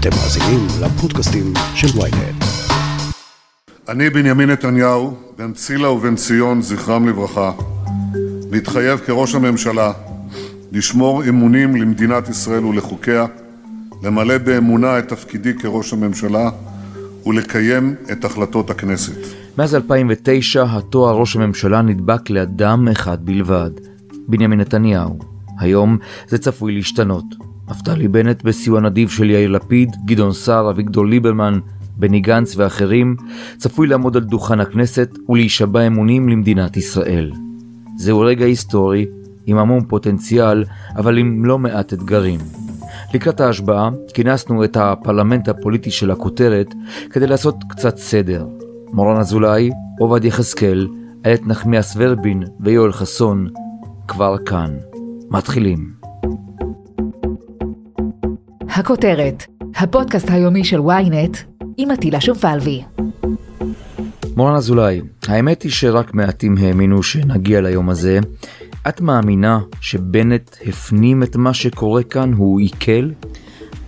אתם מאזינים לפודקאסטים של ויינט. אני, בנימין נתניהו, בן צילה ובן ציון, זכרם לברכה, מתחייב כראש הממשלה לשמור אמונים למדינת ישראל ולחוקיה, למלא באמונה את תפקידי כראש הממשלה ולקיים את החלטות הכנסת. מאז 2009 התואר ראש הממשלה נדבק לאדם אחד בלבד, בנימין נתניהו. היום זה צפוי להשתנות. נפתלי בנט בסיוע נדיב של יאיר לפיד, גדעון סער, אביגדור ליברמן, בני גנץ ואחרים, צפוי לעמוד על דוכן הכנסת ולהישבע אמונים למדינת ישראל. זהו רגע היסטורי, עם המון פוטנציאל, אבל עם לא מעט אתגרים. לקראת ההשבעה כינסנו את הפרלמנט הפוליטי של הכותרת כדי לעשות קצת סדר. מורן אזולאי, עובד יחזקאל, איילת נחמיאס ורבין ויואל חסון כבר כאן. מתחילים. הכותרת, הפודקאסט היומי של ynet עם עטילה שומפלבי. מורן אזולאי, האמת היא שרק מעטים האמינו שנגיע ליום הזה. את מאמינה שבנט הפנים את מה שקורה כאן, הוא עיכל?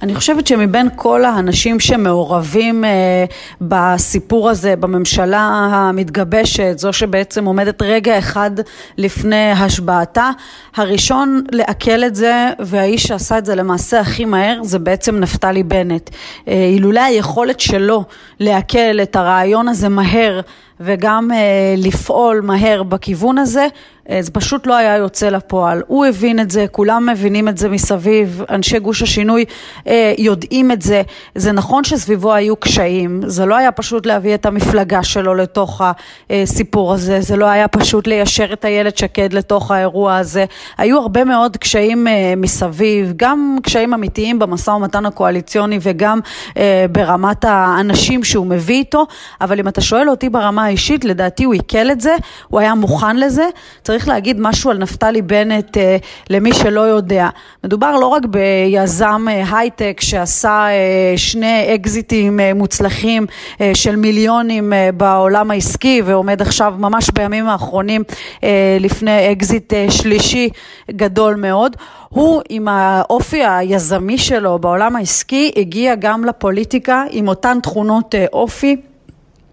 אני חושבת שמבין כל האנשים שמעורבים אה, בסיפור הזה, בממשלה המתגבשת, זו שבעצם עומדת רגע אחד לפני השבעתה, הראשון לעכל את זה והאיש שעשה את זה למעשה הכי מהר זה בעצם נפתלי בנט. אה, אילולא היכולת שלו לעכל את הרעיון הזה מהר וגם אה, לפעול מהר בכיוון הזה, אה, זה פשוט לא היה יוצא לפועל. הוא הבין את זה, כולם מבינים את זה מסביב, אנשי גוש השינוי אה, יודעים את זה. זה נכון שסביבו היו קשיים, זה לא היה פשוט להביא את המפלגה שלו לתוך הסיפור הזה, זה לא היה פשוט ליישר את איילת שקד לתוך האירוע הזה. היו הרבה מאוד קשיים אה, מסביב, גם קשיים אמיתיים במשא ומתן הקואליציוני וגם אה, ברמת האנשים שהוא מביא איתו, אבל אם אתה שואל אותי ברמה האישית, לדעתי הוא עיכל את זה, הוא היה מוכן לזה. צריך להגיד משהו על נפתלי בנט אה, למי שלא יודע. מדובר לא רק ביזם אה, הייטק שעשה אה, שני אקזיטים אה, מוצלחים אה, של מיליונים אה, בעולם העסקי ועומד עכשיו ממש בימים האחרונים אה, לפני אקזיט אה, שלישי גדול מאוד. הוא עם האופי היזמי שלו בעולם העסקי הגיע גם לפוליטיקה עם אותן תכונות אה, אופי.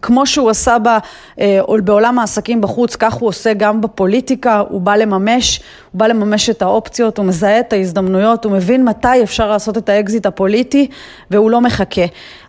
כמו שהוא עשה ב, אה, בעולם העסקים בחוץ, כך הוא עושה גם בפוליטיקה, הוא בא לממש, הוא בא לממש את האופציות, הוא מזהה את ההזדמנויות, הוא מבין מתי אפשר לעשות את האקזיט הפוליטי והוא לא מחכה.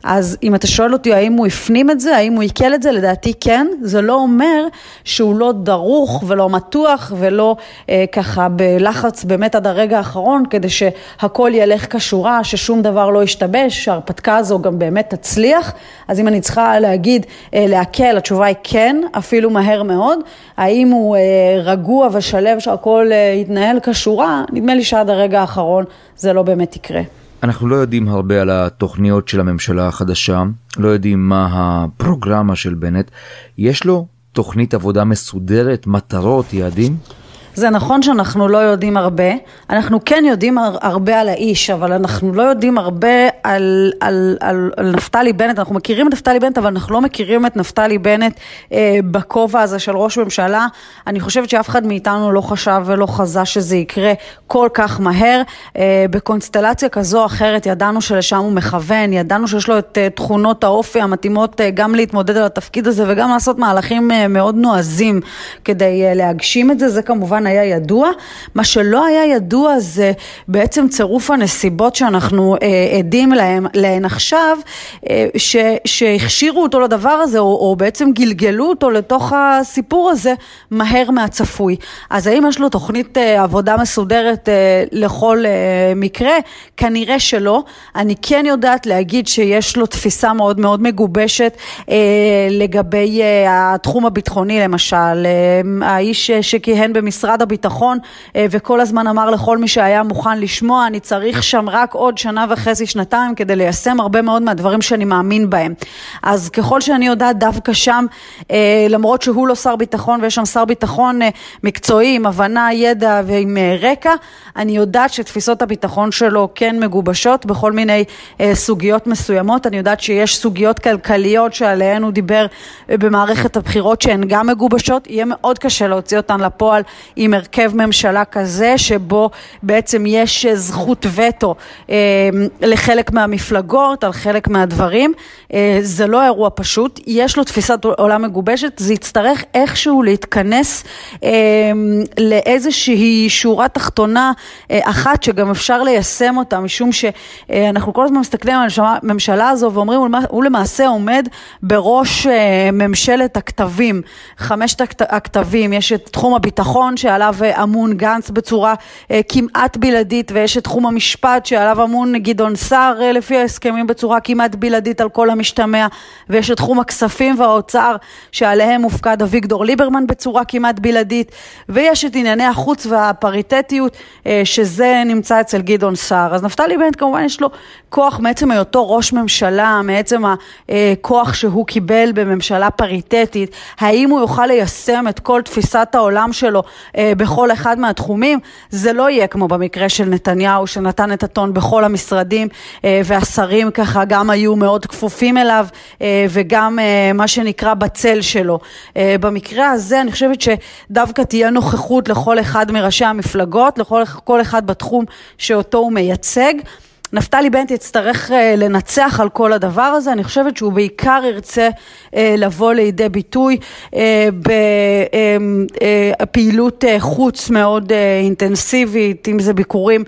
אז אם אתה שואל אותי האם הוא הפנים את זה, האם הוא עיכל את זה, לדעתי כן, זה לא אומר שהוא לא דרוך ולא מתוח ולא אה, ככה בלחץ באמת עד הרגע האחרון כדי שהכל ילך כשורה, ששום דבר לא ישתבש, שההרפתקה הזו גם באמת תצליח. אז אם אני צריכה להגיד להקל, התשובה היא כן, אפילו מהר מאוד. האם הוא אה, רגוע ושלב שהכל אה, יתנהל כשורה? נדמה לי שעד הרגע האחרון זה לא באמת יקרה. אנחנו לא יודעים הרבה על התוכניות של הממשלה החדשה, לא יודעים מה הפרוגרמה של בנט. יש לו תוכנית עבודה מסודרת, מטרות, יעדים? זה נכון שאנחנו לא יודעים הרבה, אנחנו כן יודעים הרבה על האיש, אבל אנחנו לא יודעים הרבה על, על, על, על נפתלי בנט, אנחנו מכירים את נפתלי בנט, אבל אנחנו לא מכירים את נפתלי בנט אה, בכובע הזה של ראש ממשלה. אני חושבת שאף אחד מאיתנו לא חשב ולא חזה שזה יקרה כל כך מהר. אה, בקונסטלציה כזו או אחרת ידענו שלשם הוא מכוון, ידענו שיש לו את אה, תכונות האופי המתאימות אה, גם להתמודד על התפקיד הזה וגם לעשות מהלכים אה, מאוד נועזים כדי אה, להגשים את זה, זה כמובן היה ידוע. מה שלא היה ידוע זה בעצם צירוף הנסיבות שאנחנו אה, עדים להם, להן עכשיו, אה, שהכשירו אותו לדבר הזה, או, או בעצם גלגלו אותו לתוך הסיפור הזה מהר מהצפוי. אז האם יש לו תוכנית אה, עבודה מסודרת אה, לכל אה, מקרה? כנראה שלא. אני כן יודעת להגיד שיש לו תפיסה מאוד מאוד מגובשת אה, לגבי אה, התחום הביטחוני למשל. אה, האיש שכיהן במשרד משרד הביטחון אה, וכל הזמן אמר לכל מי שהיה מוכן לשמוע, אני צריך שם רק עוד שנה וחצי, שנתיים, כדי ליישם הרבה מאוד מהדברים שאני מאמין בהם. אז ככל שאני יודעת, דווקא שם, אה, למרות שהוא לא שר ביטחון ויש שם שר ביטחון אה, מקצועי, עם הבנה, ידע ועם רקע, אני יודעת שתפיסות הביטחון שלו כן מגובשות בכל מיני סוגיות מסוימות. אני יודעת שיש סוגיות כלכליות שעליהן הוא דיבר במערכת הבחירות שהן גם מגובשות. יהיה מאוד קשה להוציא אותן לפועל עם הרכב ממשלה כזה, שבו בעצם יש זכות וטו אה, לחלק מהמפלגות, על חלק מהדברים. אה, זה לא אירוע פשוט, יש לו תפיסת עולם מגובשת, זה יצטרך איכשהו להתכנס אה, לאיזושהי שורה תחתונה אה, אחת שגם אפשר ליישם אותה, משום שאנחנו כל הזמן מסתכלים על הממשלה הזו ואומרים, הוא למעשה עומד בראש ממשלת הכתבים, חמשת הכתבים, יש את תחום הביטחון שעליו אמון גנץ בצורה כמעט בלעדית ויש את תחום המשפט שעליו אמון גדעון סער לפי ההסכמים בצורה כמעט בלעדית על כל המשתמע ויש את תחום הכספים והאוצר שעליהם מופקד אביגדור ליברמן בצורה כמעט בלעדית ויש את ענייני החוץ והפריטטיות אה, שזה נמצא אצל גדעון סער. אז נפתלי בנט כמובן יש לו כוח מעצם היותו ראש ממשלה, מעצם הכוח שהוא קיבל בממשלה פריטטית, האם הוא יוכל ליישם את כל תפיסת העולם שלו אה, בכל אחד מהתחומים? זה לא יהיה כמו במקרה של נתניהו שנתן את הטון בכל המשרדים אה, והשרים ככה גם היו מאוד כפופים אליו וגם מה שנקרא בצל שלו. במקרה הזה אני חושבת שדווקא תהיה נוכחות לכל אחד מראשי המפלגות, לכל אחד בתחום שאותו הוא מייצג. נפתלי בנט יצטרך אה, לנצח על כל הדבר הזה, אני חושבת שהוא בעיקר ירצה אה, לבוא לידי ביטוי אה, בפעילות חוץ מאוד אינטנסיבית, אם זה ביקורים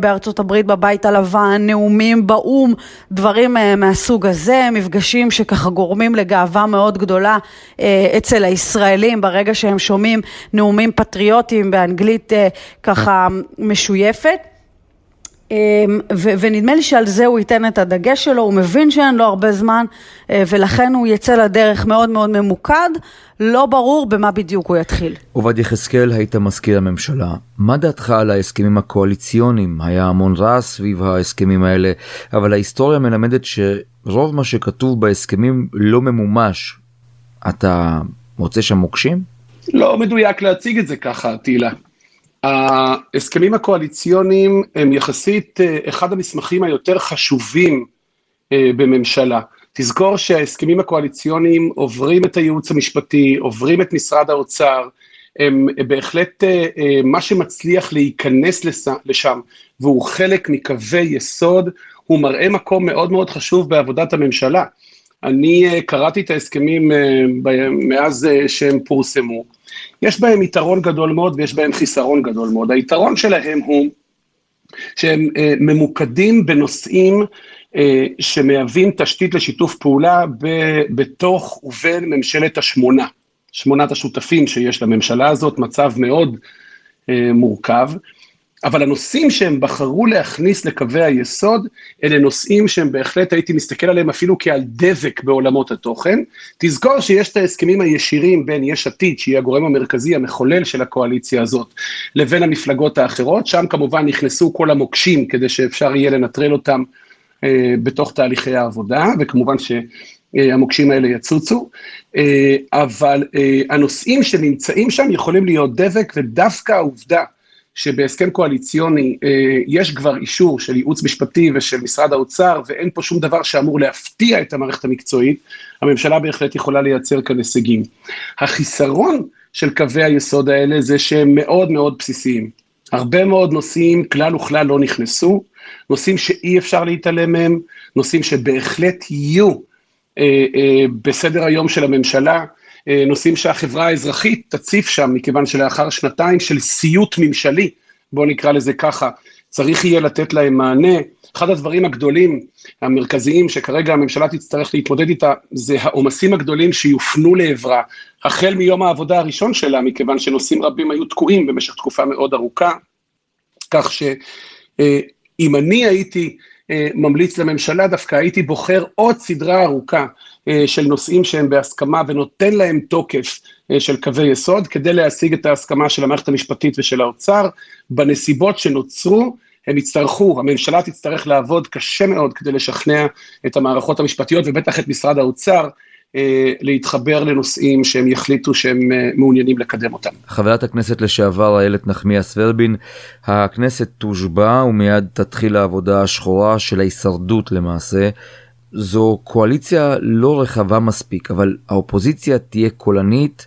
בארצות הברית בבית הלבן, נאומים באו"ם, דברים מהסוג הזה, מפגשים שככה גורמים לגאווה מאוד גדולה אצל הישראלים ברגע שהם שומעים נאומים פטריוטיים באנגלית ככה משויפת. אמ, ונדמה לי שעל זה הוא ייתן את הדגש שלו, הוא מבין שאין לו הרבה זמן אה, ולכן הוא יצא לדרך מאוד מאוד ממוקד, לא ברור במה בדיוק הוא יתחיל. עובד יחזקאל, היית מזכיר הממשלה, מה דעתך על ההסכמים הקואליציוניים? היה המון רעש סביב ההסכמים האלה, אבל ההיסטוריה מלמדת שרוב מה שכתוב בהסכמים לא ממומש. אתה מוצא שם מוקשים? לא מדויק להציג את זה ככה, תהילה. ההסכמים הקואליציוניים הם יחסית אה, אחד המסמכים היותר חשובים אה, בממשלה. תזכור שההסכמים הקואליציוניים עוברים את הייעוץ המשפטי, עוברים את משרד האוצר, הם בהחלט אה, מה שמצליח להיכנס לשם והוא חלק מקווי יסוד, הוא מראה מקום מאוד מאוד חשוב בעבודת הממשלה. אני קראתי את ההסכמים מאז שהם פורסמו. יש בהם יתרון גדול מאוד ויש בהם חיסרון גדול מאוד. היתרון שלהם הוא שהם אה, ממוקדים בנושאים אה, שמהווים תשתית לשיתוף פעולה ב, בתוך ובין ממשלת השמונה, שמונת השותפים שיש לממשלה הזאת, מצב מאוד אה, מורכב. אבל הנושאים שהם בחרו להכניס לקווי היסוד, אלה נושאים שהם בהחלט הייתי מסתכל עליהם אפילו כעל דבק בעולמות התוכן. תזכור שיש את ההסכמים הישירים בין יש עתיד, שהיא הגורם המרכזי המחולל של הקואליציה הזאת, לבין המפלגות האחרות, שם כמובן נכנסו כל המוקשים כדי שאפשר יהיה לנטרל אותם אה, בתוך תהליכי העבודה, וכמובן ש... המוקשים האלה יצוצו, אה, אבל אה, הנושאים שנמצאים שם יכולים להיות דבק, ודווקא העובדה שבהסכם קואליציוני אה, יש כבר אישור של ייעוץ משפטי ושל משרד האוצר, ואין פה שום דבר שאמור להפתיע את המערכת המקצועית, הממשלה בהחלט יכולה לייצר כאן הישגים. החיסרון של קווי היסוד האלה זה שהם מאוד מאוד בסיסיים. הרבה מאוד נושאים כלל וכלל לא נכנסו, נושאים שאי אפשר להתעלם מהם, נושאים שבהחלט יהיו אה, אה, בסדר היום של הממשלה, נושאים שהחברה האזרחית תציף שם, מכיוון שלאחר שנתיים של סיוט ממשלי, בואו נקרא לזה ככה, צריך יהיה לתת להם מענה. אחד הדברים הגדולים, המרכזיים, שכרגע הממשלה תצטרך להתמודד איתה, זה העומסים הגדולים שיופנו לעברה, החל מיום העבודה הראשון שלה, מכיוון שנושאים רבים היו תקועים במשך תקופה מאוד ארוכה, כך שאם אני הייתי אה, ממליץ לממשלה, דווקא הייתי בוחר עוד סדרה ארוכה אה, של נושאים שהם בהסכמה ונותן להם תוקף אה, של קווי יסוד, כדי להשיג את ההסכמה של המערכת המשפטית ושל האוצר. בנסיבות שנוצרו, הם יצטרכו, הממשלה תצטרך לעבוד קשה מאוד כדי לשכנע את המערכות המשפטיות ובטח את משרד האוצר אה, להתחבר לנושאים שהם יחליטו שהם אה, מעוניינים לקדם אותם. חברת הכנסת לשעבר איילת נחמיאס ורבין, הכנסת תושבע ומיד תתחיל העבודה השחורה של ההישרדות למעשה. זו קואליציה לא רחבה מספיק, אבל האופוזיציה תהיה קולנית.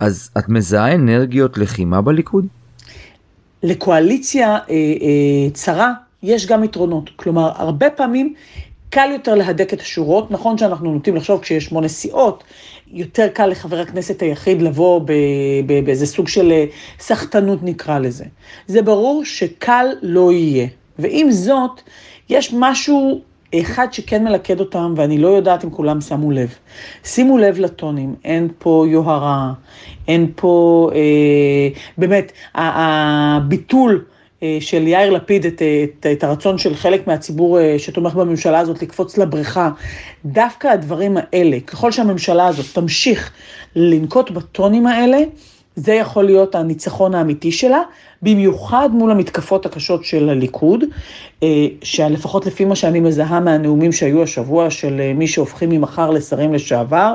אז את מזהה אנרגיות לחימה בליכוד? לקואליציה אה, אה, צרה יש גם יתרונות. כלומר, הרבה פעמים קל יותר להדק את השורות. נכון שאנחנו נוטים לחשוב כשיש שמונה סיעות, יותר קל לחבר הכנסת היחיד לבוא באיזה סוג של אה, סחטנות נקרא לזה. זה ברור שקל לא יהיה. ועם זאת, יש משהו אחד שכן מלכד אותם, ואני לא יודעת אם כולם שמו לב. שימו לב לטונים, אין פה יוהרה, אין פה, אה, באמת, הביטול אה, של יאיר לפיד את, את, את הרצון של חלק מהציבור אה, שתומך בממשלה הזאת לקפוץ לבריכה, דווקא הדברים האלה, ככל שהממשלה הזאת תמשיך לנקוט בטונים האלה, זה יכול להיות הניצחון האמיתי שלה, במיוחד מול המתקפות הקשות של הליכוד, אה, שלפחות לפי מה שאני מזהה מהנאומים שהיו השבוע של אה, מי שהופכים ממחר לשרים לשעבר,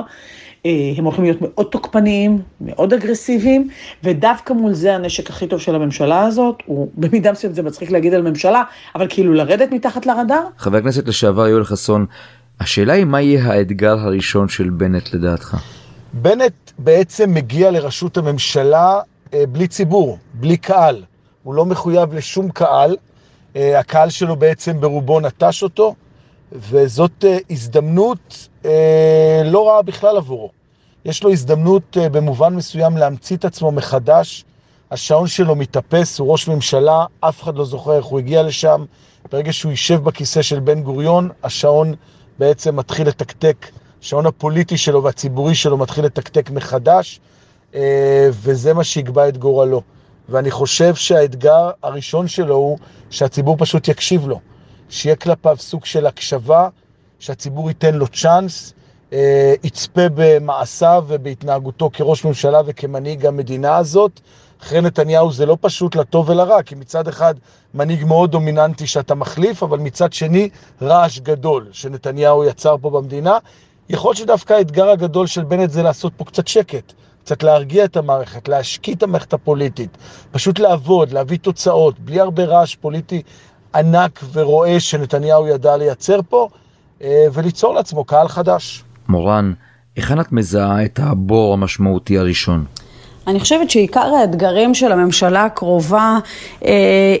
אה, הם הולכים להיות מאוד תוקפניים, מאוד אגרסיביים, ודווקא מול זה הנשק הכי טוב של הממשלה הזאת, הוא במידה מסוימת זה מצחיק להגיד על ממשלה, אבל כאילו לרדת מתחת לרדאר. חבר הכנסת לשעבר יואל חסון, השאלה היא מה יהיה האתגר הראשון של בנט לדעתך? בנט בעצם מגיע לראשות הממשלה אה, בלי ציבור, בלי קהל. הוא לא מחויב לשום קהל, אה, הקהל שלו בעצם ברובו נטש אותו, וזאת אה, הזדמנות לא רעה בכלל עבורו. יש לו הזדמנות במובן מסוים להמציא את עצמו מחדש. השעון שלו מתאפס, הוא ראש ממשלה, אף אחד לא זוכר איך הוא הגיע לשם. ברגע שהוא יישב בכיסא של בן גוריון, השעון בעצם מתחיל לתקתק השעון הפוליטי שלו והציבורי שלו מתחיל לתקתק מחדש, אה, וזה מה שיקבע את גורלו. ואני חושב שהאתגר הראשון שלו הוא שהציבור פשוט יקשיב לו, שיהיה כלפיו סוג של הקשבה, שהציבור ייתן לו צ'אנס, אה, יצפה במעשיו ובהתנהגותו כראש ממשלה וכמנהיג המדינה הזאת. אחרי נתניהו זה לא פשוט לטוב ולרע, כי מצד אחד מנהיג מאוד דומיננטי שאתה מחליף, אבל מצד שני רעש גדול שנתניהו יצר פה במדינה. יכול להיות שדווקא האתגר הגדול של בנט זה לעשות פה קצת שקט, קצת להרגיע את המערכת, להשקיט את המערכת הפוליטית, פשוט לעבוד, להביא תוצאות, בלי הרבה רעש פוליטי ענק ורואה שנתניהו ידע לייצר פה, אה, וליצור לעצמו קהל חדש. מורן, היכן את מזהה את הבור המשמעותי הראשון? אני חושבת שעיקר האתגרים של הממשלה הקרובה אה,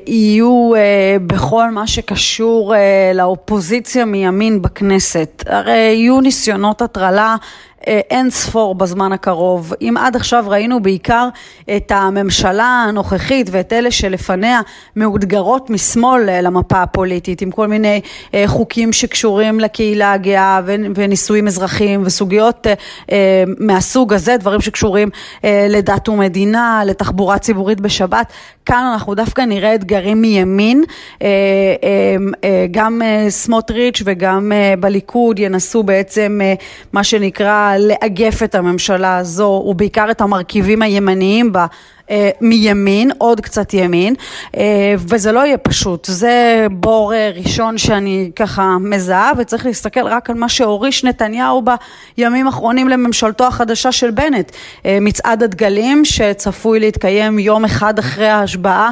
יהיו אה, בכל מה שקשור אה, לאופוזיציה מימין בכנסת. הרי יהיו ניסיונות הטרלה אין ספור בזמן הקרוב. אם עד עכשיו ראינו בעיקר את הממשלה הנוכחית ואת אלה שלפניה מאותגרות משמאל אה, למפה הפוליטית, עם כל מיני אה, חוקים שקשורים לקהילה הגאה ונישואים אזרחיים וסוגיות מהסוג הזה, דברים שקשורים לדת ומדינה, לתחבורה ציבורית בשבת, כאן אנחנו דווקא נראה אתגרים מימין, גם סמוטריץ' וגם בליכוד ינסו בעצם מה שנקרא לאגף את הממשלה הזו, ובעיקר את המרכיבים הימניים בה, אה, מימין, עוד קצת ימין, אה, וזה לא יהיה פשוט. זה בור אה, ראשון שאני ככה מזהה, וצריך להסתכל רק על מה שהוריש נתניהו בימים האחרונים לממשלתו החדשה של בנט. מצעד הדגלים שצפוי להתקיים יום אחד אחרי ההשבעה,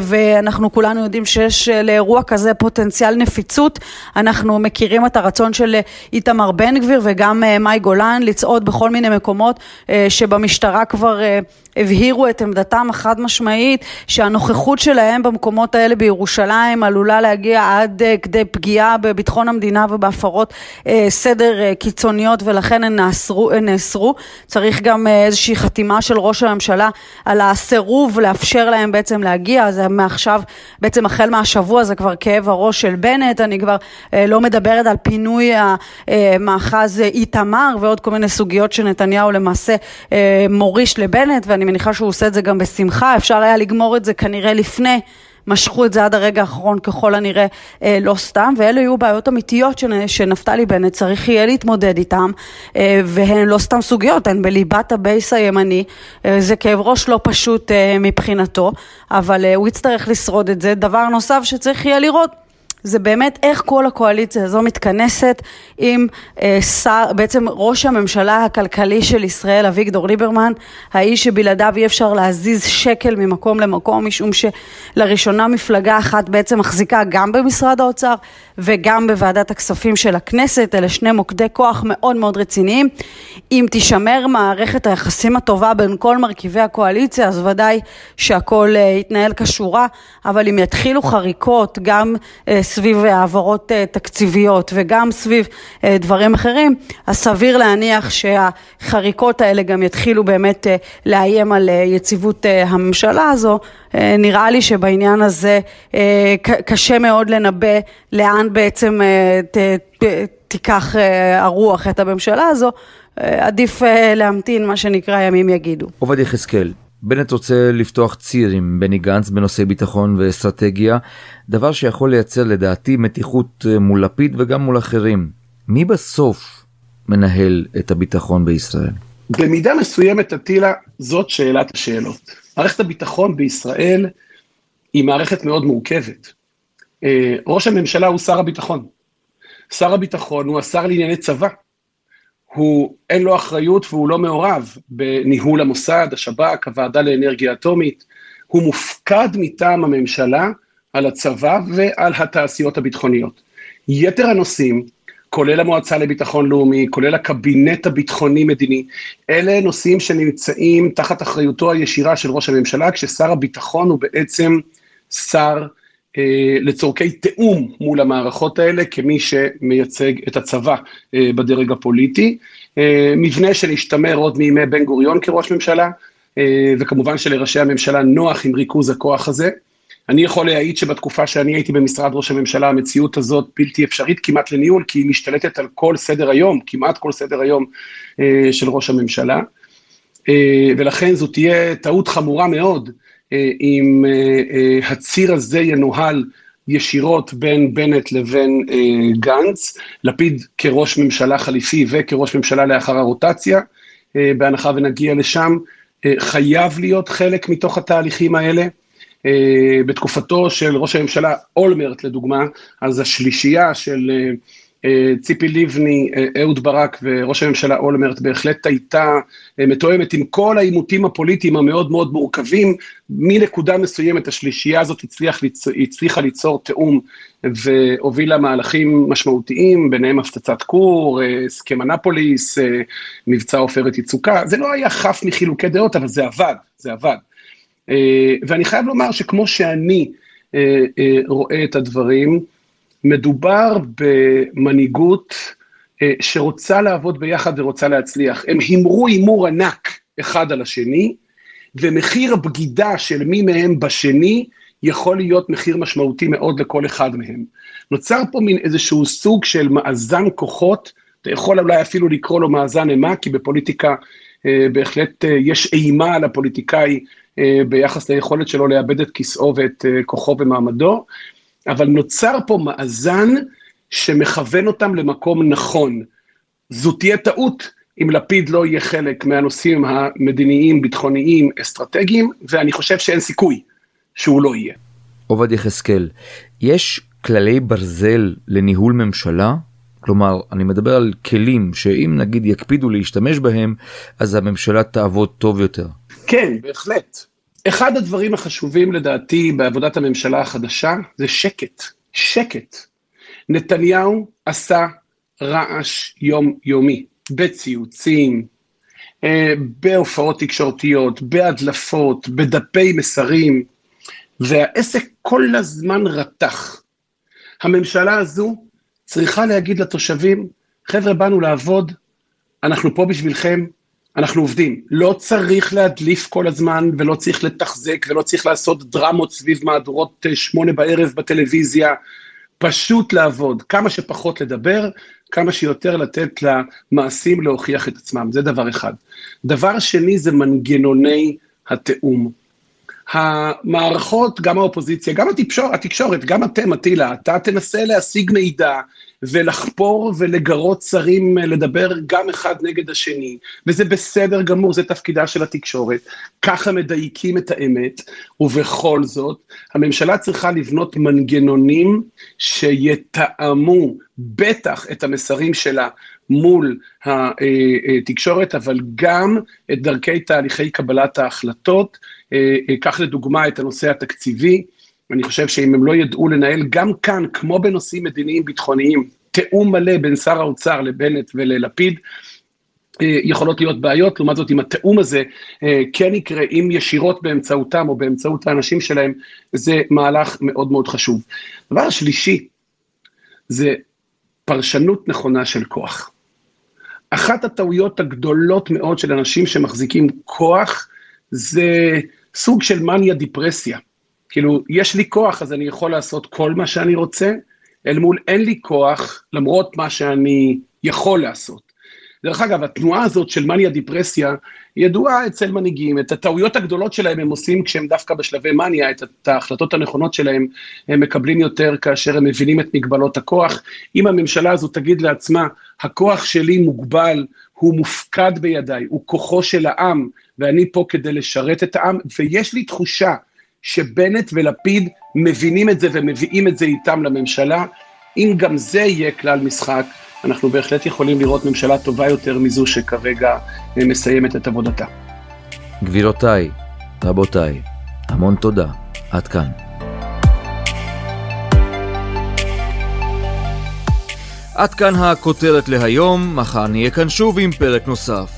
ואנחנו כולנו יודעים שיש לאירוע כזה פוטנציאל נפיצות. אנחנו מכירים את הרצון של איתמר בן גביר וגם מאי גולן לצעוד בכל מיני מקומות שבמשטרה כבר הבהירו את עמדתם החד משמעית שהנוכחות שלהם במקומות האלה בירושלים עלולה להגיע עד uh, כדי פגיעה בביטחון המדינה ובהפרות uh, סדר uh, קיצוניות ולכן הן נאסרו, נאסרו. צריך גם איזושהי חתימה של ראש הממשלה על הסירוב לאפשר להם בעצם להגיע, זה מעכשיו, בעצם החל מהשבוע זה כבר כאב הראש של בנט, אני כבר לא מדברת על פינוי המאחז איתמר ועוד כל מיני סוגיות שנתניהו למעשה מוריש לבנט ואני מניחה שהוא עושה את זה גם בשמחה, אפשר היה לגמור את זה כנראה לפני. משכו את זה עד הרגע האחרון ככל הנראה אה, לא סתם, ואלה יהיו בעיות אמיתיות שנפתלי בנט צריך יהיה להתמודד איתן, אה, והן לא סתם סוגיות, הן בליבת הבייס הימני, אה, זה כאב ראש לא פשוט אה, מבחינתו, אבל אה, הוא יצטרך לשרוד את זה. דבר נוסף שצריך יהיה לראות זה באמת איך כל הקואליציה הזו מתכנסת עם אה, שר, בעצם ראש הממשלה הכלכלי של ישראל, אביגדור ליברמן, האיש שבלעדיו אי אפשר להזיז שקל ממקום למקום, משום שלראשונה מפלגה אחת בעצם מחזיקה גם במשרד האוצר וגם בוועדת הכספים של הכנסת, אלה שני מוקדי כוח מאוד מאוד רציניים. אם תישמר מערכת היחסים הטובה בין כל מרכיבי הקואליציה, אז ודאי שהכל אה, יתנהל כשורה, אבל אם יתחילו חריקות גם אה, סביב העברות אה, תקציביות וגם סביב דברים אחרים, אז סביר להניח שהחריקות האלה גם יתחילו באמת לאיים על יציבות הממשלה הזו. נראה לי שבעניין הזה קשה מאוד לנבא לאן בעצם תיקח הרוח את הממשלה הזו. עדיף להמתין, מה שנקרא, ימים יגידו. עובד יחזקאל, בנט רוצה לפתוח ציר עם בני גנץ בנושאי ביטחון ואסטרטגיה, דבר שיכול לייצר לדעתי מתיחות אה, מול לפיד וגם מול אחרים. מי בסוף מנהל את הביטחון בישראל? במידה מסוימת, אטילה, זאת שאלת השאלות. מערכת הביטחון בישראל היא מערכת מאוד מורכבת. אה, ראש הממשלה הוא שר הביטחון. שר הביטחון הוא השר לענייני צבא. הוא, אין לו אחריות והוא לא מעורב בניהול המוסד, השב"כ, הוועדה לאנרגיה אטומית. הוא מופקד מטעם הממשלה על הצבא ועל התעשיות הביטחוניות. יתר הנושאים, כולל המועצה לביטחון לאומי, כולל הקבינט הביטחוני-מדיני, אלה נושאים שנמצאים תחת אחריותו הישירה של ראש הממשלה, כששר הביטחון הוא בעצם שר לצורכי תיאום מול המערכות האלה כמי שמייצג את הצבא אה, בדרג הפוליטי. אה, מבנה שנשתמר עוד מימי בן גוריון כראש ממשלה, וכמובן שלראשי הממשלה נוח עם ריכוז הכוח הזה. אני יכול להעיד שבתקופה שאני הייתי במשרד ראש הממשלה, המציאות הזאת בלתי אפשרית כמעט לניהול, כי היא משתלטת על כל סדר היום, כמעט כל סדר היום של ראש הממשלה. ולכן זו תהיה טעות חמורה מאוד אה, אם אה, אה, הציר הזה ינוהל ישירות בין בנט לבין גנץ, לפיד כראש ממשלה חליפי וכראש ממשלה לאחר הרוטציה, בהנחה ונגיע לשם, חייב להיות חלק מתוך התהליכים האלה. בתקופתו של ראש הממשלה אולמרט לדוגמה, אז השלישייה של אה, ציפי לבני, אה, אהוד ברק וראש הממשלה אולמרט בהחלט הייתה אה, מתואמת עם כל העימותים הפוליטיים המאוד מאוד מורכבים, מנקודה מסוימת השלישייה הזאת הצליח, הצליחה ליצור תיאום והובילה מהלכים משמעותיים, ביניהם הפצצת כור, הסכם אנפוליס, מבצע עופרת יצוקה, זה לא היה חף מחילוקי דעות, אבל זה עבד, זה עבד. ואני חייב לומר שכמו שאני רואה את הדברים, מדובר במנהיגות אה, שרוצה לעבוד ביחד ורוצה להצליח. הם הימרו הימור ענק אחד על השני, ומחיר הבגידה של מי מהם בשני יכול להיות מחיר משמעותי מאוד לכל אחד מהם. נוצר פה מין איזשהו סוג של מאזן כוחות, אתה יכול אולי אפילו לקרוא לו מאזן אימה, כי בפוליטיקה אה, בהחלט אה, יש אימה על הפוליטיקאי ביחס ליכולת שלו לאבד את כיסאו ואת כוחו ומעמדו. אבל נוצר פה מאזן שמכוון אותם למקום נכון. זו תהיה טעות אם לפיד לא יהיה חלק מהנושאים המדיניים, ביטחוניים, אסטרטגיים, ואני חושב שאין סיכוי שהוא לא יהיה. עובד יחזקאל, יש כללי ברזל לניהול ממשלה? כלומר, אני מדבר על כלים שאם נגיד יקפידו להשתמש בהם, אז הממשלה תעבוד טוב יותר. כן, בהחלט. אחד הדברים החשובים לדעתי בעבודת הממשלה החדשה זה שקט, שקט. נתניהו עשה רעש יומיומי, בציוצים, אה, בהופעות תקשורתיות, בהדלפות, בדפי מסרים, והעסק כל הזמן רתח. הממשלה הזו צריכה להגיד לתושבים, חבר'ה, באנו לעבוד, אנחנו פה בשבילכם, אנחנו עובדים. לא צריך להדליף כל הזמן, ולא צריך לתחזק, ולא צריך לעשות דרמות סביב מהדורות אה, שמונה בערב בטלוויזיה. פשוט לעבוד, כמה שפחות לדבר, כמה שיותר לתת למעשים להוכיח את עצמם, זה דבר אחד. דבר שני זה מנגנוני התיאום. המערכות, גם האופוזיציה, גם התקשורת, התקשורת גם אתם, אטילה, אתה תנסה להשיג מידע ולחפור ולגרות שרים לדבר גם אחד נגד השני, וזה בסדר גמור, זה תפקידה של התקשורת, ככה מדייקים את האמת, ובכל זאת, הממשלה צריכה לבנות מנגנונים שיתאמו בטח את המסרים שלה מול התקשורת, אבל גם את דרכי תהליכי קבלת ההחלטות. קח לדוגמה את הנושא התקציבי, אני חושב שאם הם לא ידעו לנהל גם כאן, כמו בנושאים מדיניים ביטחוניים, תיאום מלא בין שר האוצר לבנט וללפיד, יכולות להיות בעיות, לעומת זאת אם התיאום הזה כן יקרה, אם ישירות באמצעותם או באמצעות האנשים שלהם, זה מהלך מאוד מאוד חשוב. דבר שלישי, זה פרשנות נכונה של כוח. אחת הטעויות הגדולות מאוד של אנשים שמחזיקים כוח, זה סוג של מניה דיפרסיה. כאילו, יש לי כוח, אז אני יכול לעשות כל מה שאני רוצה, אל מול אין לי כוח, למרות מה שאני יכול לעשות. דרך אגב, התנועה הזאת של מניה דיפרסיה ידועה אצל מנהיגים, את הטעויות הגדולות שלהם הם עושים כשהם דווקא בשלבי מניה, את ההחלטות הנכונות שלהם הם מקבלים יותר כאשר הם מבינים את מגבלות הכוח. אם הממשלה הזו תגיד לעצמה, הכוח שלי מוגבל, הוא מופקד בידיי, הוא כוחו של העם, ואני פה כדי לשרת את העם, ויש לי תחושה שבנט ולפיד מבינים את זה ומביאים את זה איתם לממשלה. אם גם זה יהיה כלל משחק, אנחנו בהחלט יכולים לראות ממשלה טובה יותר מזו שכרגע מסיימת את עבודתה. גבירותיי, רבותיי, המון תודה. עד כאן. עד כאן הכותרת להיום, מחר נהיה כאן שוב עם פרק נוסף.